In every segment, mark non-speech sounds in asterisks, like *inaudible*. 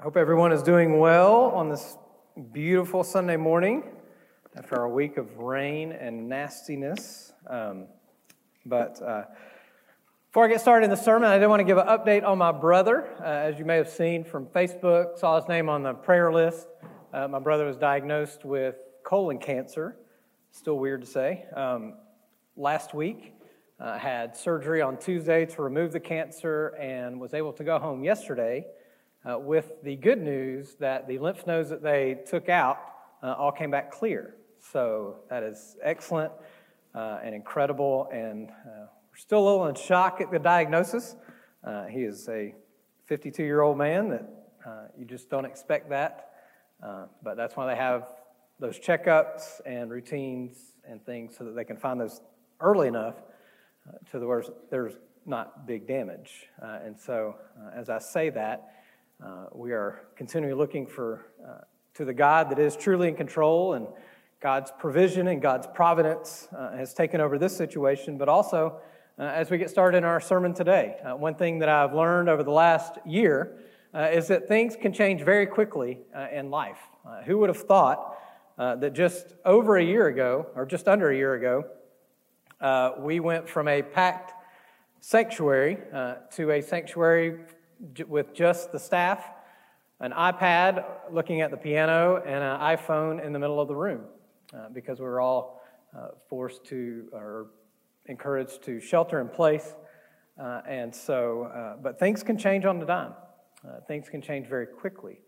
I hope everyone is doing well on this beautiful Sunday morning after our week of rain and nastiness. Um, but uh, before I get started in the sermon, I did want to give an update on my brother. Uh, as you may have seen from Facebook, saw his name on the prayer list. Uh, my brother was diagnosed with colon cancer. Still weird to say. Um, last week, uh, had surgery on Tuesday to remove the cancer and was able to go home yesterday uh, with the good news that the lymph nodes that they took out uh, all came back clear. So that is excellent uh, and incredible. And uh, we're still a little in shock at the diagnosis. Uh, he is a 52 year old man that uh, you just don't expect that. but that's why they have those checkups and routines and things so that they can find those early enough to the where there's not big damage. and so, as I say that, uh, we are continually looking for uh, to the God that is truly in control, and God's provision and God's providence uh, has taken over this situation. But also, uh, as we get started in our sermon today, uh, one thing that I've learned over the last year uh, is that things can change very quickly in life. who would have thought that just over a year ago, or just under a year ago, we went from a packed sanctuary to a sanctuary with just the staff, an iPad looking at the piano, and an iPhone in the middle of the room uh, because we were all uh, forced to or encouraged to shelter in place. Uh, and so, uh, but things can change on the dime. Uh, things can change very quickly.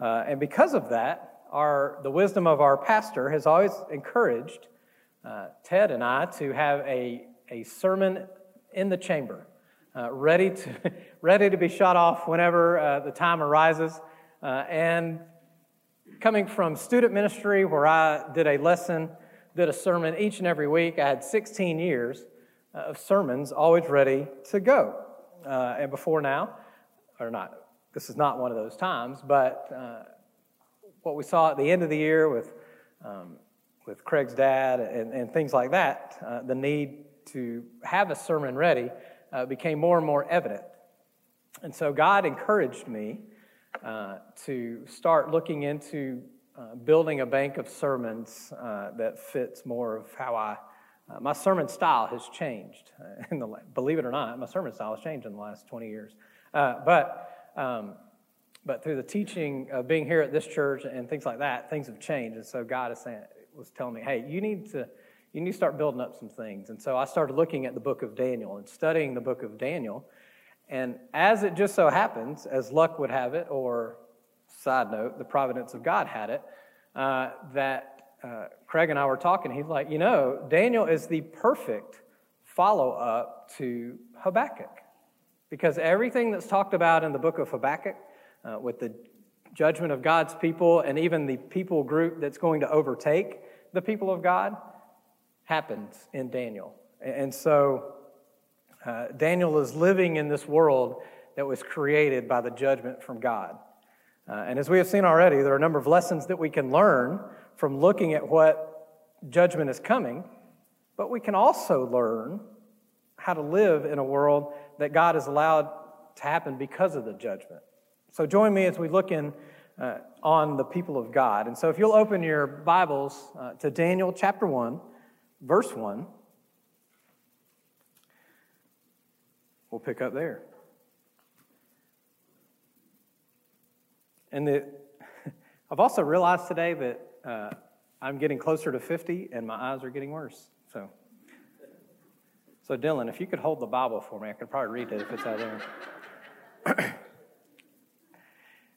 Uh, and because of that, our, the wisdom of our pastor has always encouraged Ted and I to have a, a sermon in the chamber uh, ready, to, *laughs* ready to be shot off whenever uh, the time arises. Uh, and coming from student ministry, where I did a lesson, did a sermon each and every week, I had 16 years uh, of sermons always ready to go. Uh, and before now, or not, this is not one of those times, but uh, what we saw at the end of the year with, um, with Craig's dad and, and things like that, the need to have a sermon ready uh, became more and more evident. And so God encouraged me uh, to start looking into uh, building a bank of sermons uh, that fits more of how I. Uh, my sermon style has changed. *laughs* In the, believe it or not, my sermon style has changed in the last 20 years. Uh, but, um, but through the teaching of being here at this church and things like that, things have changed. And so God is saying, was telling me, hey, you need to you need to start building up some things. And so I started looking at the book of Daniel and studying the book of Daniel. And as it just so happens, as luck would have it, or side note, the providence of God had it, uh, that uh, Craig and I were talking. He's like, you know, Daniel is the perfect follow up to Habakkuk. Because everything that's talked about in the book of Habakkuk, uh, with the judgment of God's people and even the people group that's going to overtake the people of God, happens in Daniel. And so uh, Daniel is living in this world that was created by the judgment from God. Uh, and as we have seen already, there are a number of lessons that we can learn from looking at what judgment is coming, but we can also learn how to live in a world that God has allowed to happen because of the judgment. So join me as we look in uh, on the people of God. And so if you'll open your Bibles uh, to Daniel chapter 1, verse 1. We'll pick up there. And the, *laughs* I've also realized today that uh, I'm getting closer to 50 and my eyes are getting worse. So, so Dylan, if you could hold the Bible for me, I could probably read it if it's out there. *clears throat*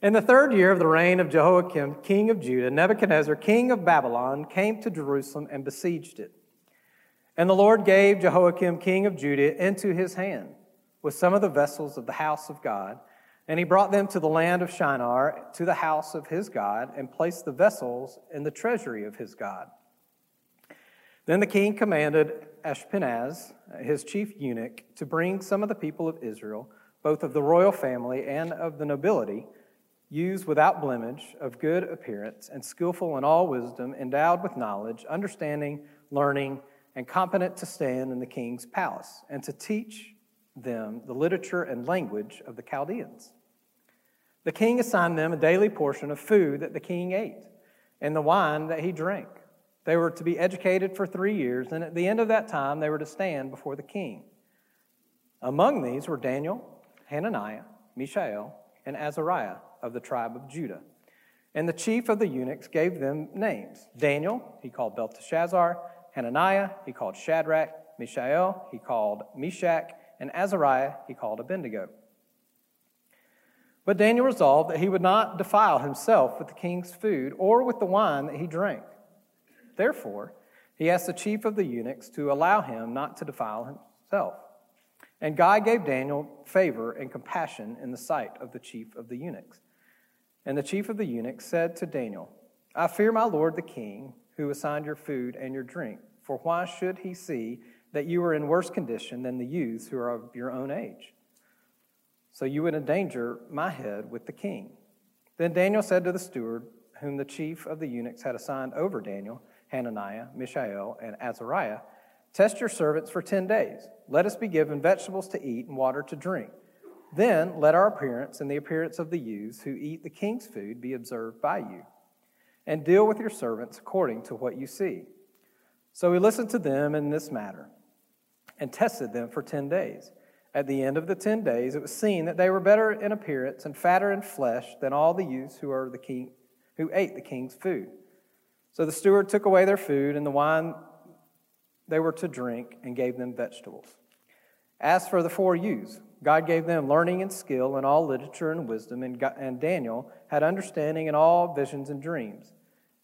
In the third year of the reign of Jehoiakim, king of Judah, Nebuchadnezzar, king of Babylon, came to Jerusalem and besieged it. And the Lord gave Jehoiakim, king of Judah, into his hand with some of the vessels of the house of God. And he brought them to the land of Shinar, to the house of his God, and placed the vessels in the treasury of his God. Then the king commanded Ashpenaz, his chief eunuch, to bring some of the people of Israel, both of the royal family and of the nobility, used without blemish, of good appearance, and skillful in all wisdom, endowed with knowledge, understanding, learning, and competent to stand in the king's palace and to teach them the literature and language of the Chaldeans. The king assigned them a daily portion of food that the king ate and the wine that he drank. They were to be educated for three years, and at the end of that time, they were to stand before the king. Among these were Daniel, Hananiah, Mishael, and Azariah of the tribe of Judah. And the chief of the eunuchs gave them names. Daniel, he called Belteshazzar. Hananiah, he called Shadrach. Mishael, he called Meshach. And Azariah, he called Abednego. But Daniel resolved that he would not defile himself with the king's food or with the wine that he drank. Therefore, he asked the chief of the eunuchs to allow him not to defile himself. And God gave Daniel favor and compassion in the sight of the chief of the eunuchs. And the chief of the eunuchs said to Daniel, I fear my lord the king, who assigned your food and your drink. For why should he see that you are in worse condition than the youths who are of your own age? So you would endanger my head with the king. Then Daniel said to the steward, whom the chief of the eunuchs had assigned over Daniel, Hananiah, Mishael, and Azariah, Test your servants for ten days. Let us be given vegetables to eat and water to drink. Then let our appearance and the appearance of the youths who eat the king's food be observed by you. And deal with your servants according to what you see. So he listened to them in this matter and tested them for ten days. At the end of the ten days, it was seen that they were better in appearance and fatter in flesh than all the youths who are the king who ate the king's food. So the steward took away their food and the wine they were to drink and gave them vegetables. As for the four youths, God gave them learning and skill in all literature and wisdom, and, God, and Daniel had understanding in all visions and dreams.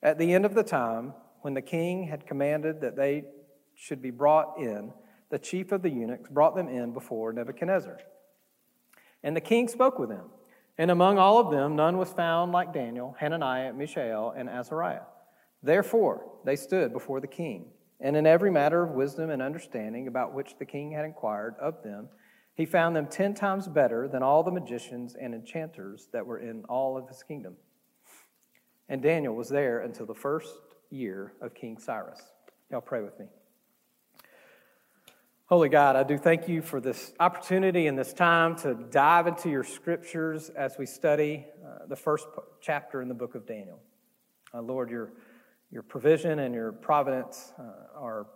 At the end of the time, when the king had commanded that they should be brought in, the chief of the eunuchs brought them in before Nebuchadnezzar. And the king spoke with them. And among all of them, none was found like Daniel, Hananiah, Mishael, and Azariah. Therefore, they stood before the king. And in every matter of wisdom and understanding about which the king had inquired of them, he found them ten times better than all the magicians and enchanters that were in all of his kingdom. And Daniel was there until the first year of King Cyrus. Y'all pray with me. Holy God, I do thank you for this opportunity and this time to dive into your scriptures as we study uh, the first chapter in the book of Daniel. Uh, Lord, your, your provision and your providence uh, are,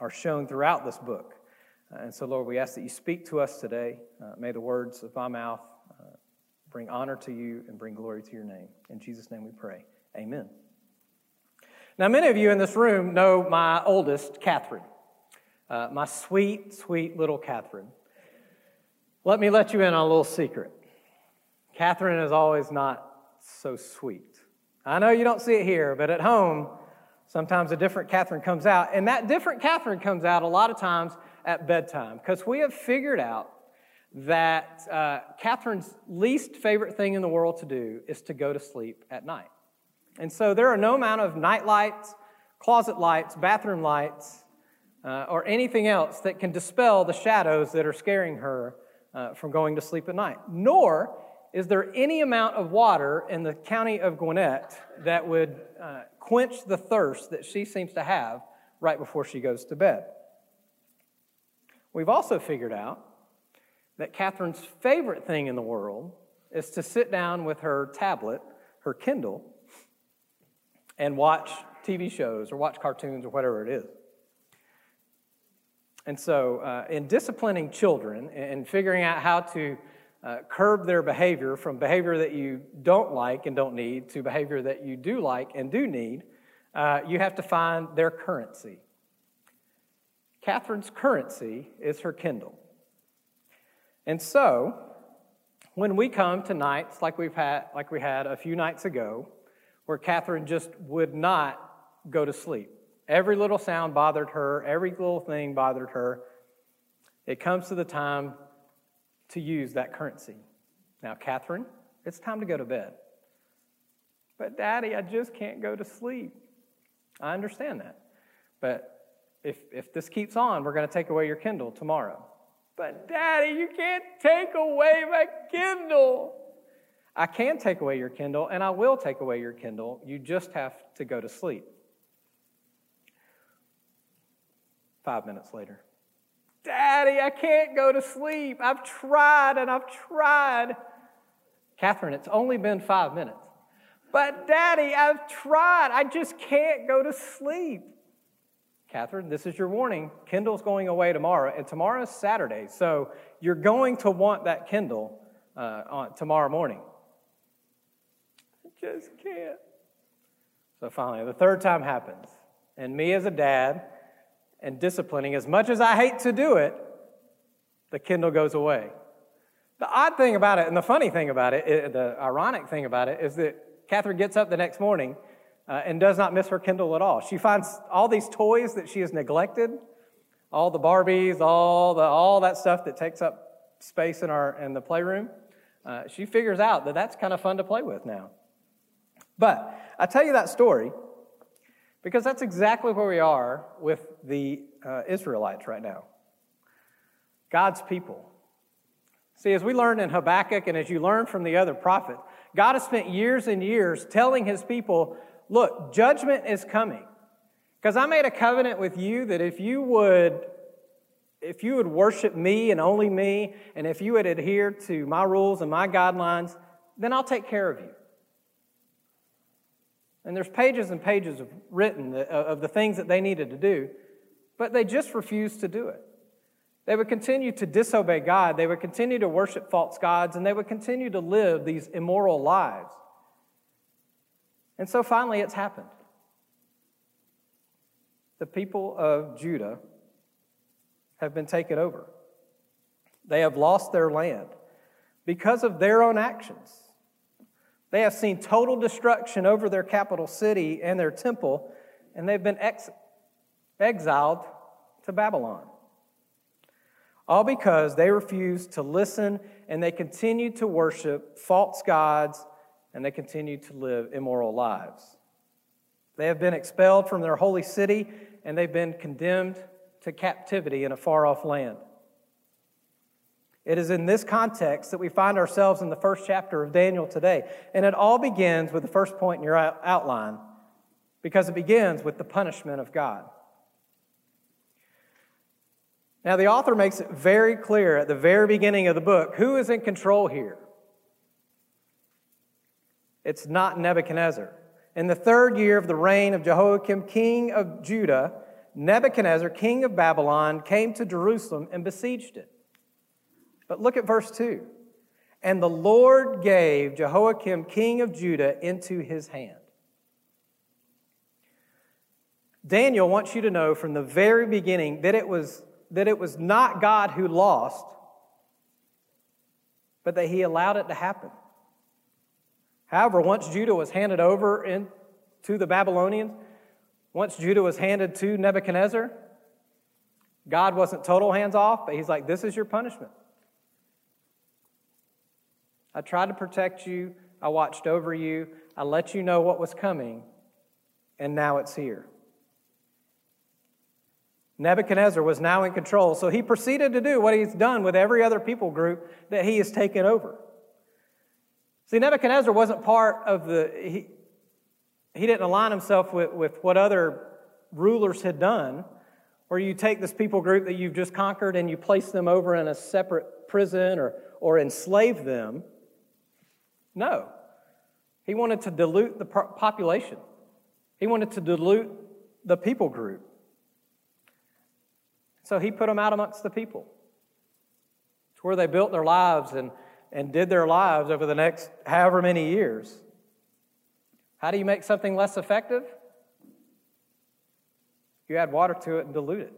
are shown throughout this book. Uh, and so, Lord, we ask that you speak to us today. Uh, may the words of my mouth uh, bring honor to you and bring glory to your name. In Jesus' name we pray. Amen. Now, many of you in this room know my oldest, Catherine. Uh, my sweet, sweet little Catherine. Let me let you in on a little secret. Catherine is always not so sweet. I know you don't see it here, but at home, sometimes a different Catherine comes out. And that different Catherine comes out a lot of times at bedtime because we have figured out that uh, Catherine's least favorite thing in the world to do is to go to sleep at night. And so there are no amount of night lights, closet lights, bathroom lights, uh, or anything else that can dispel the shadows that are scaring her uh, from going to sleep at night. Nor is there any amount of water in the county of Gwinnett that would uh, quench the thirst that she seems to have right before she goes to bed. We've also figured out that Catherine's favorite thing in the world is to sit down with her tablet, her Kindle, and watch TV shows or watch cartoons or whatever it is. And so, uh, in disciplining children and figuring out how to uh, curb their behavior from behavior that you don't like and don't need to behavior that you do like and do need, uh, you have to find their currency. Catherine's currency is her Kindle. And so, when we come to nights like we've had, like we had a few nights ago, where Catherine just would not go to sleep, Every little sound bothered her, every little thing bothered her. It comes to the time to use that currency. Now, Catherine, it's time to go to bed. But, Daddy, I just can't go to sleep. I understand that. But if, if this keeps on, we're going to take away your Kindle tomorrow. But, Daddy, you can't take away my Kindle. I can take away your Kindle, and I will take away your Kindle. You just have to go to sleep. Five minutes later, Daddy, I can't go to sleep. I've tried and I've tried. Catherine, it's only been five minutes. But, Daddy, I've tried. I just can't go to sleep. Catherine, this is your warning. Kindle's going away tomorrow, and tomorrow is Saturday, so you're going to want that Kindle uh, on tomorrow morning. I just can't. So finally, the third time happens, and me as a dad, and disciplining, as much as I hate to do it, the Kindle goes away. The odd thing about it, and the funny thing about it, the ironic thing about it, is that Catherine gets up the next morning uh, and does not miss her Kindle at all. She finds all these toys that she has neglected, all the Barbies, all, the, all that stuff that takes up space in, our, in the playroom. Uh, she figures out that that's kind of fun to play with now. But I tell you that story because that's exactly where we are with the uh, Israelites right now God's people. See, as we learn in Habakkuk and as you learn from the other prophets, God has spent years and years telling his people look, judgment is coming. Because I made a covenant with you that if you would if you would worship me and only me, and if you would adhere to my rules and my guidelines, then I'll take care of you. And there's pages and pages of written uh, of the things that they needed to do, but they just refused to do it. They would continue to disobey God, they would continue to worship false gods, and they would continue to live these immoral lives. And so finally, it's happened. The people of Judah have been taken over. They have lost their land because of their own actions. They have seen total destruction over their capital city and their temple, and they've been ex- exiled to Babylon. All because they refused to listen and they continued to worship false gods and they continued to live immoral lives. They have been expelled from their holy city and they've been condemned to captivity in a far off land. It is in this context that we find ourselves in the first chapter of Daniel today. And it all begins with the first point in your outline because it begins with the punishment of God. Now, the author makes it very clear at the very beginning of the book who is in control here. It's not Nebuchadnezzar. In the third year of the reign of Jehoiakim, king of Judah, Nebuchadnezzar, king of Babylon, came to Jerusalem and besieged it. But look at verse 2. And the Lord gave Jehoiakim, king of Judah, into his hand. Daniel wants you to know from the very beginning that it was, that it was not God who lost, but that he allowed it to happen. However, once Judah was handed over in, to the Babylonians, once Judah was handed to Nebuchadnezzar, God wasn't total hands off, but he's like, This is your punishment. I tried to protect you, I watched over you, I let you know what was coming, and now it's here. Nebuchadnezzar was now in control, so he proceeded to do what he's done with every other people group that he has taken over. See, Nebuchadnezzar wasn't part of the, he, he didn't align himself with, with what other rulers had done, where you take this people group that you've just conquered and you place them over in a separate prison or, or enslave them. No. He wanted to dilute the population, he wanted to dilute the people group. So he put them out amongst the people. It's where they built their lives and and did their lives over the next however many years. How do you make something less effective? You add water to it and dilute it.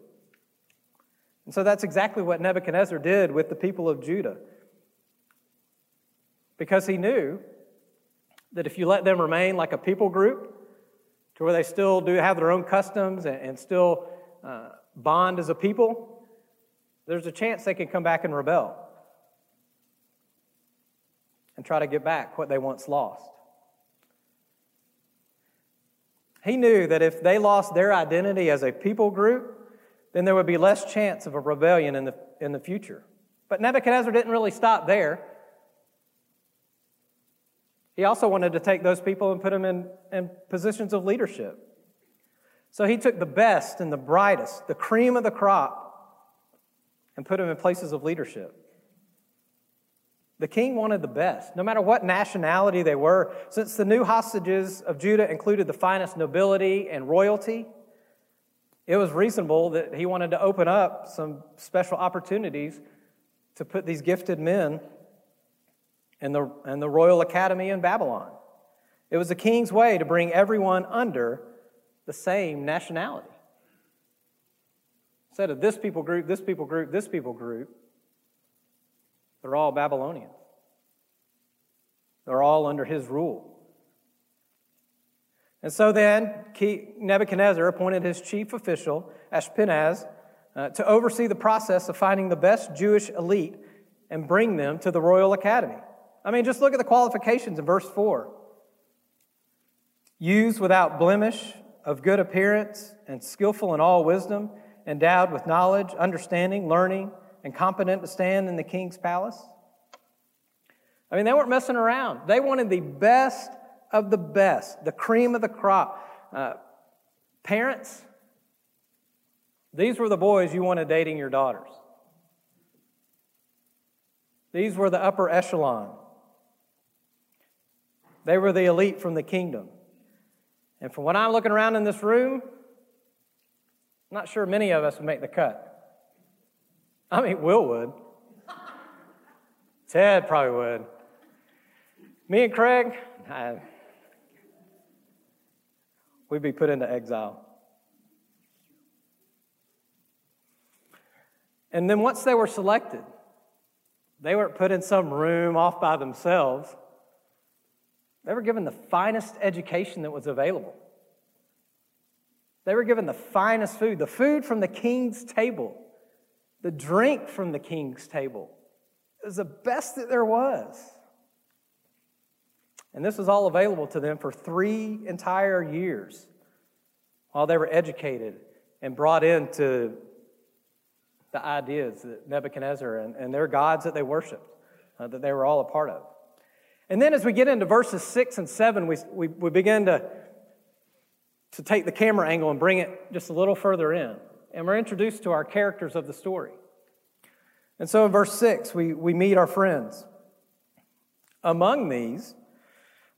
And so that's exactly what Nebuchadnezzar did with the people of Judah. Because he knew that if you let them remain like a people group, to where they still do have their own customs and, and still uh, bond as a people, there's a chance they can come back and rebel and try to get back what they once lost. He knew that if they lost their identity as a people group, then there would be less chance of a rebellion in the, in the future. But Nebuchadnezzar didn't really stop there. He also wanted to take those people and put them in, in positions of leadership. So he took the best and the brightest, the cream of the crop, and put them in places of leadership. The king wanted the best, no matter what nationality they were. Since the new hostages of Judah included the finest nobility and royalty, it was reasonable that he wanted to open up some special opportunities to put these gifted men in the, in the royal academy in Babylon. It was the king's way to bring everyone under the same nationality. Instead of this people group, this people group, this people group, they're all Babylonians. They're all under his rule. And so then Nebuchadnezzar appointed his chief official, Ashpenaz, uh, to oversee the process of finding the best Jewish elite and bring them to the royal academy. I mean, just look at the qualifications in verse 4 youths without blemish, of good appearance, and skillful in all wisdom, endowed with knowledge, understanding, learning, and competent to stand in the king's palace. I mean, they weren't messing around. They wanted the best of the best, the cream of the crop. Uh, parents, these were the boys you wanted dating your daughters. These were the upper echelon. They were the elite from the kingdom. And from what I'm looking around in this room, I'm not sure many of us would make the cut. I mean, Will would. Ted probably would. Me and Craig, I, we'd be put into exile. And then once they were selected, they weren't put in some room off by themselves. They were given the finest education that was available. They were given the finest food, the food from the king's table, the drink from the king's table. It was the best that there was. And this was all available to them for three entire years while they were educated and brought into the ideas that Nebuchadnezzar and, and their gods that they worshiped, uh, that they were all a part of. And then as we get into verses six and seven, we, we, we begin to, to take the camera angle and bring it just a little further in. And we're introduced to our characters of the story. And so in verse six, we, we meet our friends. Among these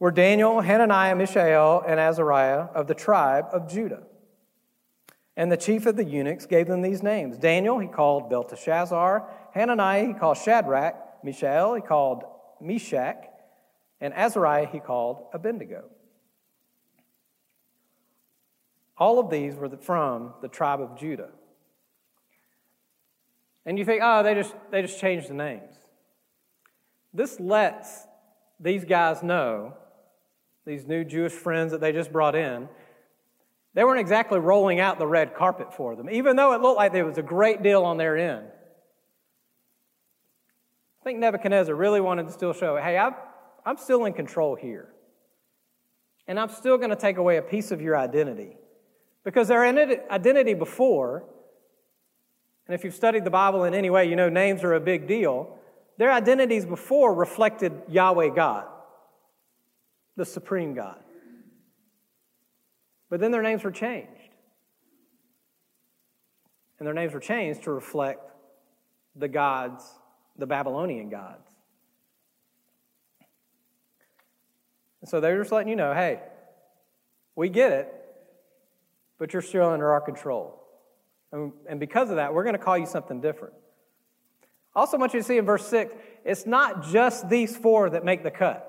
were Daniel, Hananiah, Mishael, and Azariah of the tribe of Judah. And the chief of the eunuchs gave them these names Daniel, he called Belteshazzar. Hananiah, he called Shadrach. Mishael, he called Meshach and Azariah he called Abednego. All of these were from the tribe of Judah. And you think, oh, they just, they just changed the names. This lets these guys know, these new Jewish friends that they just brought in, they weren't exactly rolling out the red carpet for them, even though it looked like there was a great deal on their end. I think Nebuchadnezzar really wanted to still show, hey, I've, I'm still in control here. And I'm still going to take away a piece of your identity. Because their identity before, and if you've studied the Bible in any way, you know names are a big deal. Their identities before reflected Yahweh God, the supreme God. But then their names were changed. And their names were changed to reflect the gods, the Babylonian gods. And so they're just letting you know hey, we get it, but you're still under our control. And, and because of that, we're going to call you something different. I also want you to see in verse 6, it's not just these four that make the cut.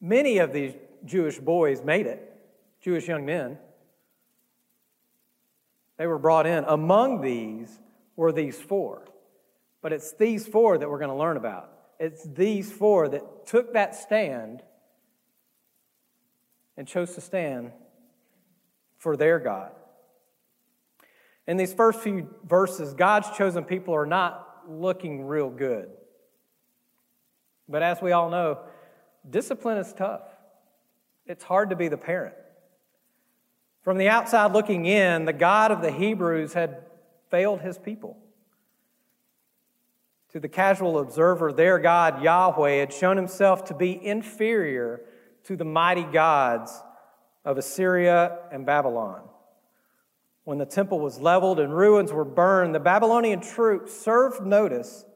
Many of these Jewish boys made it, Jewish young men. They were brought in. Among these were these four. But it's these four that we're going to learn about it's these four that took that stand and chose to stand for their God. In these first few verses, God's chosen people are not looking real good. But as we all know, discipline is tough. It's hard to be the parent. From the outside looking in, the God of the Hebrews had failed his people. To the casual observer, their God, Yahweh, had shown himself to be inferior to the mighty gods of Assyria and Babylon. when the temple was leveled and ruins were burned, the Babylonian troops served notice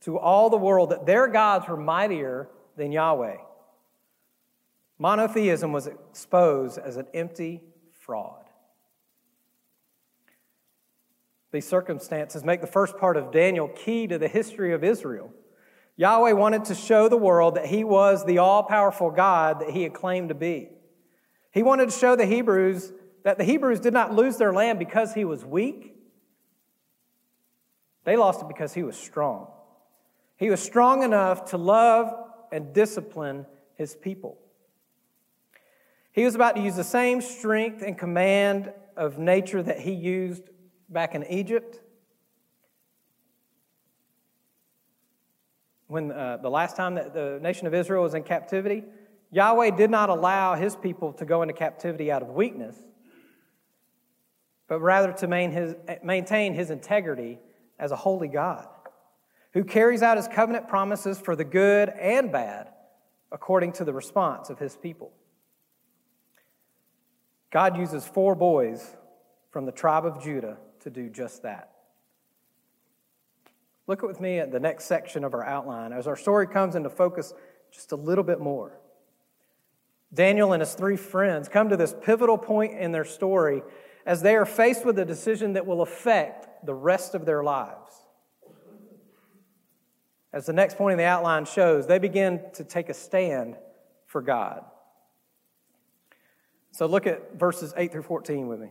to all the world that their gods were mightier than Yahweh. Monotheism was exposed as an empty fraud. These circumstances make the first part of Daniel key to the history of Israel. Yahweh wanted to show the world that he was the all powerful God that he had claimed to be. He wanted to show the Hebrews that the Hebrews did not lose their land because he was weak, they lost it because he was strong. He was strong enough to love and discipline his people. He was about to use the same strength and command of nature that he used back in Egypt. When uh, the last time that the nation of Israel was in captivity, Yahweh did not allow his people to go into captivity out of weakness, but rather to maintain his integrity as a holy God who carries out his covenant promises for the good and bad according to the response of his people. God uses four boys from the tribe of Judah to do just that. Look with me at the next section of our outline as our story comes into focus just a little bit more. Daniel and his three friends come to this pivotal point in their story as they are faced with a decision that will affect the rest of their lives. As the next point in the outline shows, they begin to take a stand for God. So look at verses 8 through 14 with me.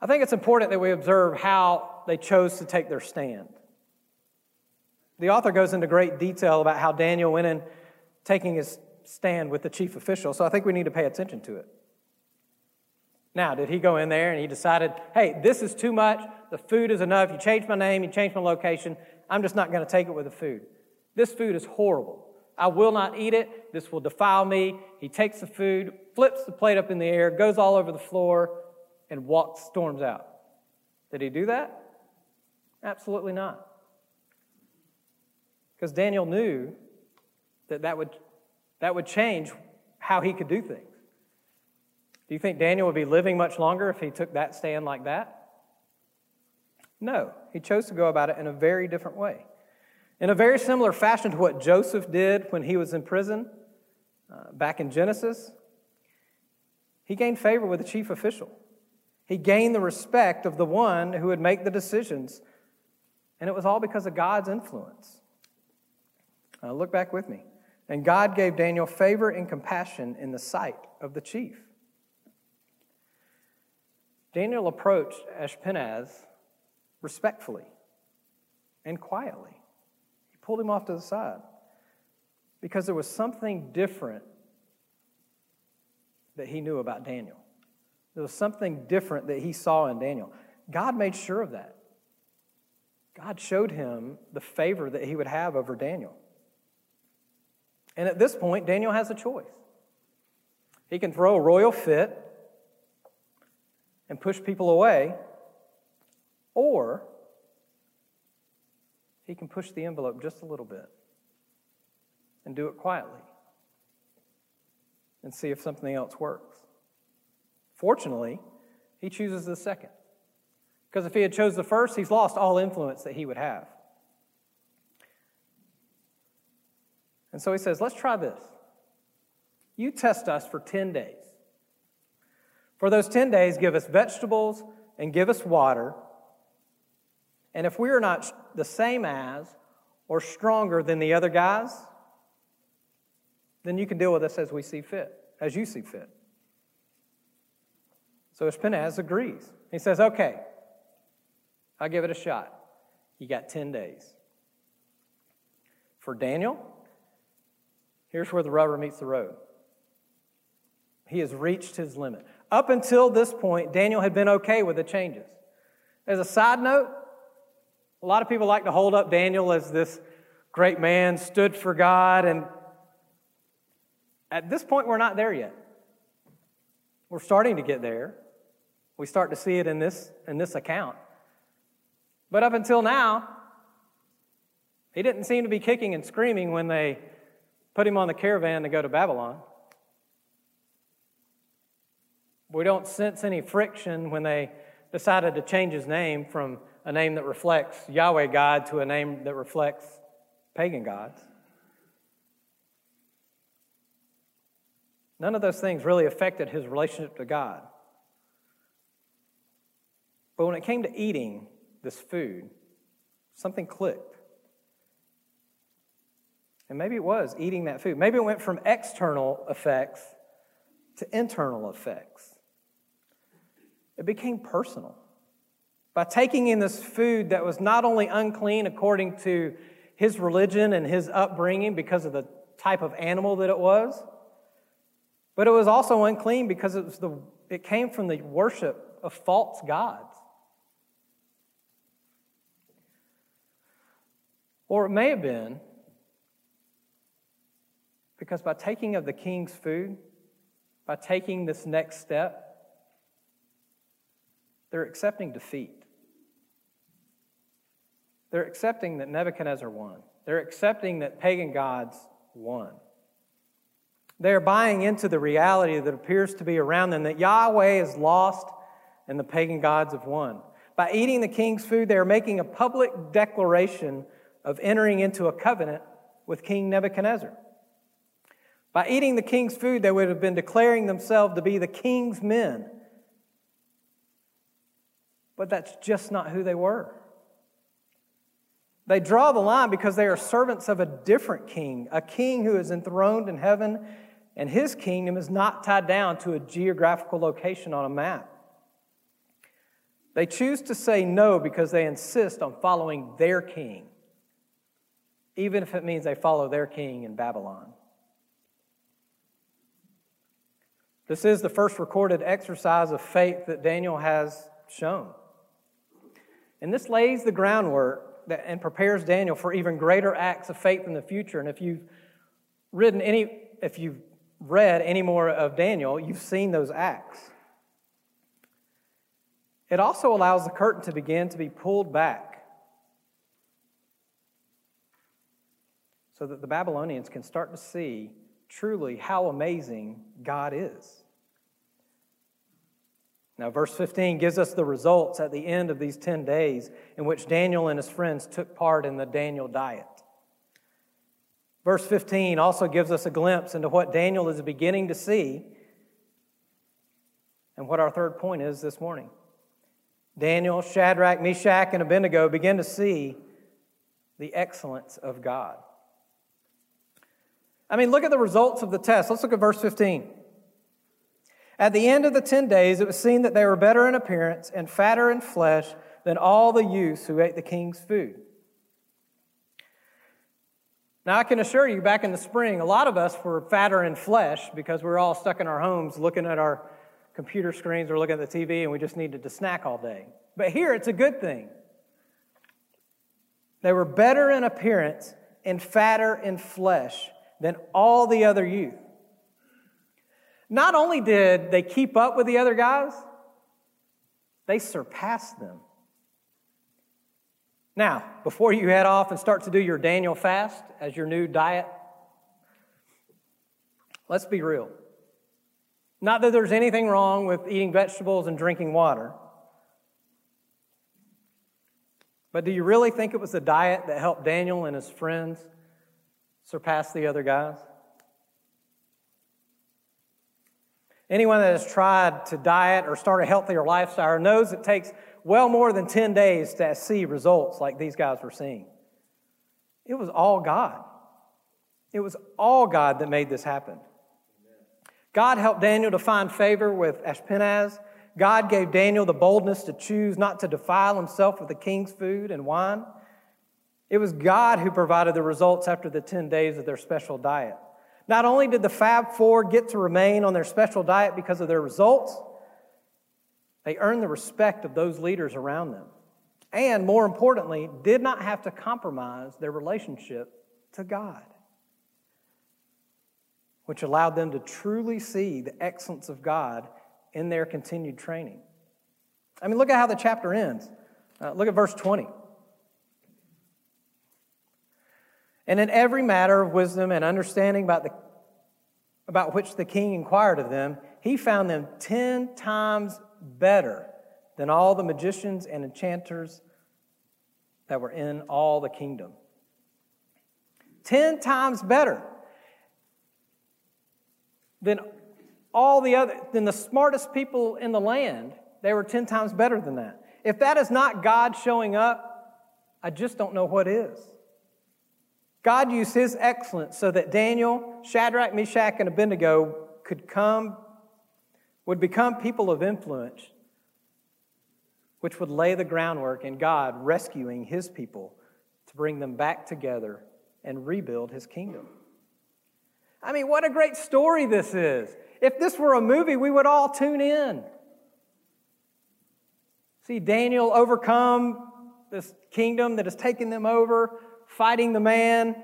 I think it's important that we observe how they chose to take their stand. The author goes into great detail about how Daniel went in taking his stand with the chief official, so I think we need to pay attention to it. Now, did he go in there and he decided, hey, this is too much, the food is enough, you changed my name, you changed my location, I'm just not going to take it with the food. This food is horrible. I will not eat it, this will defile me. He takes the food, flips the plate up in the air, goes all over the floor, and walked storms out. Did he do that? Absolutely not. Because Daniel knew that that would, that would change how he could do things. Do you think Daniel would be living much longer if he took that stand like that? No, he chose to go about it in a very different way. In a very similar fashion to what Joseph did when he was in prison uh, back in Genesis, he gained favor with the chief official. He gained the respect of the one who would make the decisions. And it was all because of God's influence. Uh, look back with me. And God gave Daniel favor and compassion in the sight of the chief. Daniel approached Ashpenaz respectfully and quietly. He pulled him off to the side because there was something different that he knew about Daniel. There was something different that he saw in Daniel. God made sure of that. God showed him the favor that he would have over Daniel. And at this point, Daniel has a choice. He can throw a royal fit and push people away, or he can push the envelope just a little bit and do it quietly and see if something else works. Fortunately, he chooses the second. Because if he had chose the first, he's lost all influence that he would have. And so he says, let's try this. You test us for 10 days. For those 10 days, give us vegetables and give us water. And if we are not the same as or stronger than the other guys, then you can deal with us as we see fit, as you see fit. So Ashpenaz agrees. He says, okay, I'll give it a shot. You got 10 days. For Daniel, here's where the rubber meets the road. He has reached his limit. Up until this point, Daniel had been okay with the changes. As a side note, a lot of people like to hold up Daniel as this great man, stood for God, and at this point, we're not there yet. We're starting to get there. We start to see it in this, in this account. But up until now, he didn't seem to be kicking and screaming when they put him on the caravan to go to Babylon. We don't sense any friction when they decided to change his name from a name that reflects Yahweh God to a name that reflects pagan gods. None of those things really affected his relationship to God. But when it came to eating this food, something clicked. And maybe it was eating that food. Maybe it went from external effects to internal effects. It became personal. By taking in this food that was not only unclean according to his religion and his upbringing because of the type of animal that it was, but it was also unclean because it, was the, it came from the worship of false gods. Or it may have been because by taking of the king's food, by taking this next step, they're accepting defeat. They're accepting that Nebuchadnezzar won. They're accepting that pagan gods won. They are buying into the reality that appears to be around them that Yahweh is lost and the pagan gods have won. By eating the king's food, they are making a public declaration of entering into a covenant with King Nebuchadnezzar. By eating the king's food, they would have been declaring themselves to be the king's men. But that's just not who they were. They draw the line because they are servants of a different king, a king who is enthroned in heaven and his kingdom is not tied down to a geographical location on a map. They choose to say no because they insist on following their king, even if it means they follow their king in Babylon. This is the first recorded exercise of faith that Daniel has shown. And this lays the groundwork that, and prepares Daniel for even greater acts of faith in the future. And if you've written any, if you've read any more of Daniel, you've seen those acts. It also allows the curtain to begin to be pulled back so that the Babylonians can start to see truly how amazing God is. Now, verse 15 gives us the results at the end of these 10 days in which Daniel and his friends took part in the Daniel diet. Verse 15 also gives us a glimpse into what Daniel is beginning to see and what our third point is this morning. Daniel, Shadrach, Meshach, and Abednego begin to see the excellence of God. I mean, look at the results of the test. Let's look at verse 15. At the end of the 10 days, it was seen that they were better in appearance and fatter in flesh than all the youths who ate the king's food. Now, I can assure you, back in the spring, a lot of us were fatter in flesh because we were all stuck in our homes looking at our computer screens or looking at the TV and we just needed to snack all day. But here, it's a good thing. They were better in appearance and fatter in flesh than all the other youth. Not only did they keep up with the other guys, they surpassed them. Now, before you head off and start to do your Daniel fast as your new diet, let's be real. Not that there's anything wrong with eating vegetables and drinking water. But do you really think it was the diet that helped Daniel and his friends surpass the other guys? Anyone that has tried to diet or start a healthier lifestyle knows it takes well more than 10 days to see results like these guys were seeing. It was all God. It was all God that made this happen. God helped Daniel to find favor with Ashpenaz. God gave Daniel the boldness to choose not to defile himself with the king's food and wine. It was God who provided the results after the 10 days of their special diet. Not only did the Fab Four get to remain on their special diet because of their results, they earned the respect of those leaders around them. And more importantly, did not have to compromise their relationship to God which allowed them to truly see the excellence of God in their continued training. I mean, look at how the chapter ends. Uh, look at verse 20. And in every matter of wisdom and understanding about, the, about which the king inquired of them, he found them ten times better than all the magicians and enchanters that were in all the kingdom. Ten times better than all the other, than the smartest people in the land. They were 10 times better than that. If that is not God showing up, I just don't know what is. God used his excellence so that Daniel, Shadrach, Meshach, and Abednego could come, would become people of influence, which would lay the groundwork in God rescuing his people to bring them back together and rebuild his kingdom. I mean, what a great story this is. If this were a movie, we would all tune in. See Daniel overcome this kingdom that has taken them over, fighting the man.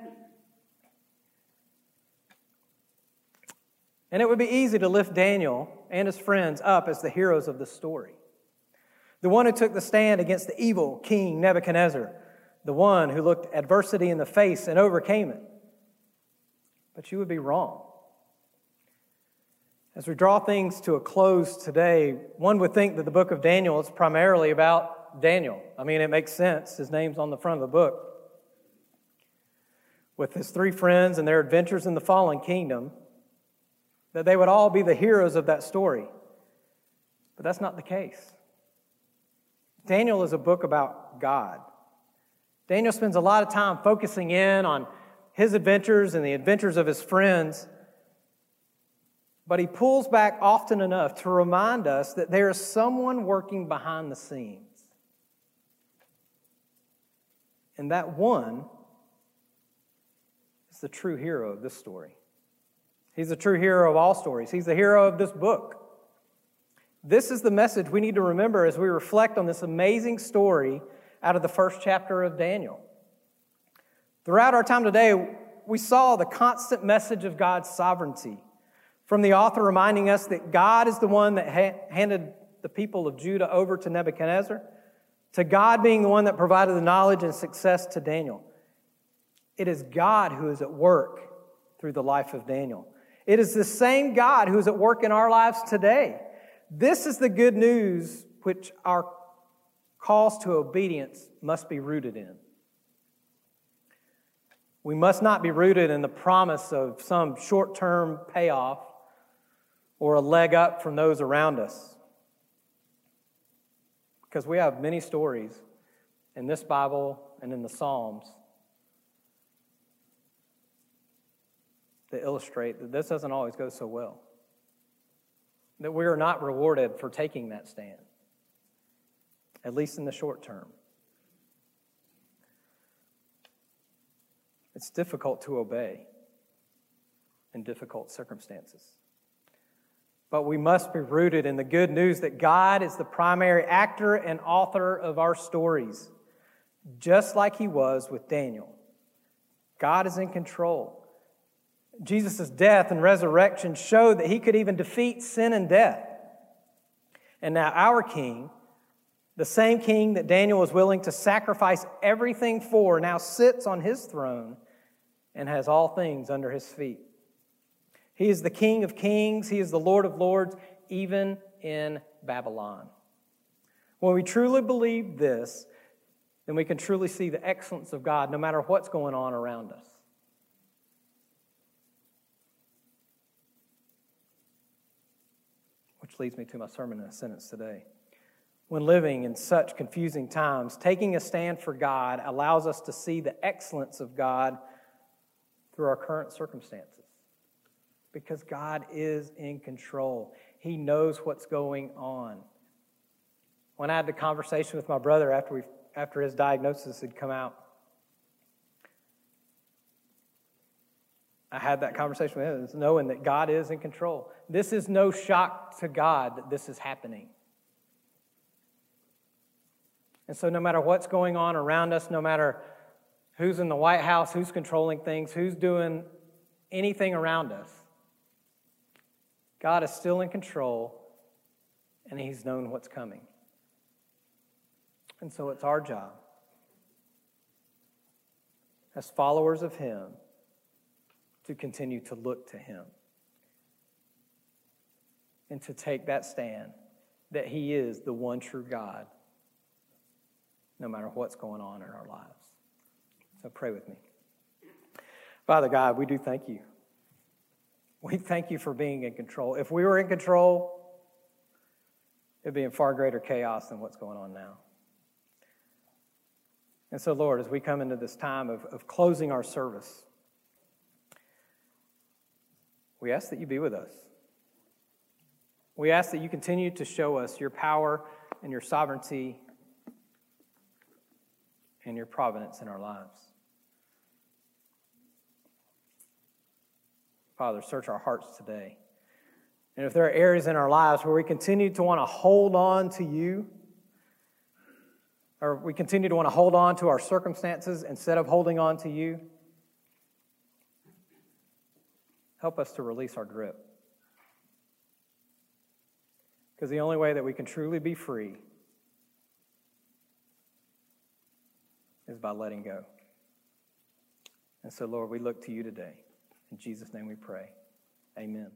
And it would be easy to lift Daniel and his friends up as the heroes of the story. The one who took the stand against the evil king Nebuchadnezzar, the one who looked adversity in the face and overcame it but you would be wrong. As we draw things to a close today, one would think that the book of Daniel is primarily about Daniel. I mean, it makes sense. His name's on the front of the book. With his three friends and their adventures in the fallen kingdom, that they would all be the heroes of that story. But that's not the case. Daniel is a book about God. Daniel spends a lot of time focusing in on his adventures and the adventures of his friends. But he pulls back often enough to remind us that there is someone working behind the scenes. And that one the true hero of this story. He's the true hero of all stories. He's the hero of this book. This is the message we need to remember as we reflect on this amazing story out of the first chapter of Daniel. Throughout our time today, we saw the constant message of God's sovereignty. From the author reminding us that God is the one that ha- handed the people of Judah over to Nebuchadnezzar, to God being the one that provided the knowledge and success to Daniel. It is God who is at work through the life of Daniel. It is the same God who is at work in our lives today. This is the good news which our calls to obedience must be rooted in. We must not be rooted in the promise of some short term payoff or a leg up from those around us. Because we have many stories in this Bible and in the Psalms that illustrate that this doesn't always go so well. That we are not rewarded for taking that stand, at least in the short term. It's difficult to obey in difficult circumstances. But we must be rooted in the good news that God is the primary actor and author of our stories, just like he was with Daniel. God is in control. Jesus' death and resurrection showed that he could even defeat sin and death. And now, our King, the same King that Daniel was willing to sacrifice everything for, now sits on his throne and has all things under his feet. He is the King of kings, he is the Lord of lords, even in Babylon. When we truly believe this, then we can truly see the excellence of God no matter what's going on around us. Which leads me to my sermon in a sentence today. When living in such confusing times, taking a stand for God allows us to see the excellence of God through our current circumstances. Because God is in control, He knows what's going on. When I had the conversation with my brother after, we, after his diagnosis had come out, I had that conversation with him, knowing that God is in control. This is no shock to God that this is happening. And so, no matter what's going on around us, no matter who's in the White House, who's controlling things, who's doing anything around us, God is still in control and He's known what's coming. And so, it's our job as followers of Him to continue to look to Him and to take that stand that He is the one true God, no matter what's going on in our lives. So pray with me. Father God, we do thank you. We thank you for being in control. If we were in control, it'd be in far greater chaos than what's going on now. And so, Lord, as we come into this time of, of closing our service, we ask that you be with us. We ask that you continue to show us your power and your sovereignty and your providence in our lives. Father, search our hearts today. And if there are areas in our lives where we continue to want to hold on to you, or we continue to want to hold on to our circumstances instead of holding on to you, help us to release our grip. Because the only way that we can truly be free is by letting go. And so, Lord, we look to you today. In Jesus' name we pray. Amen.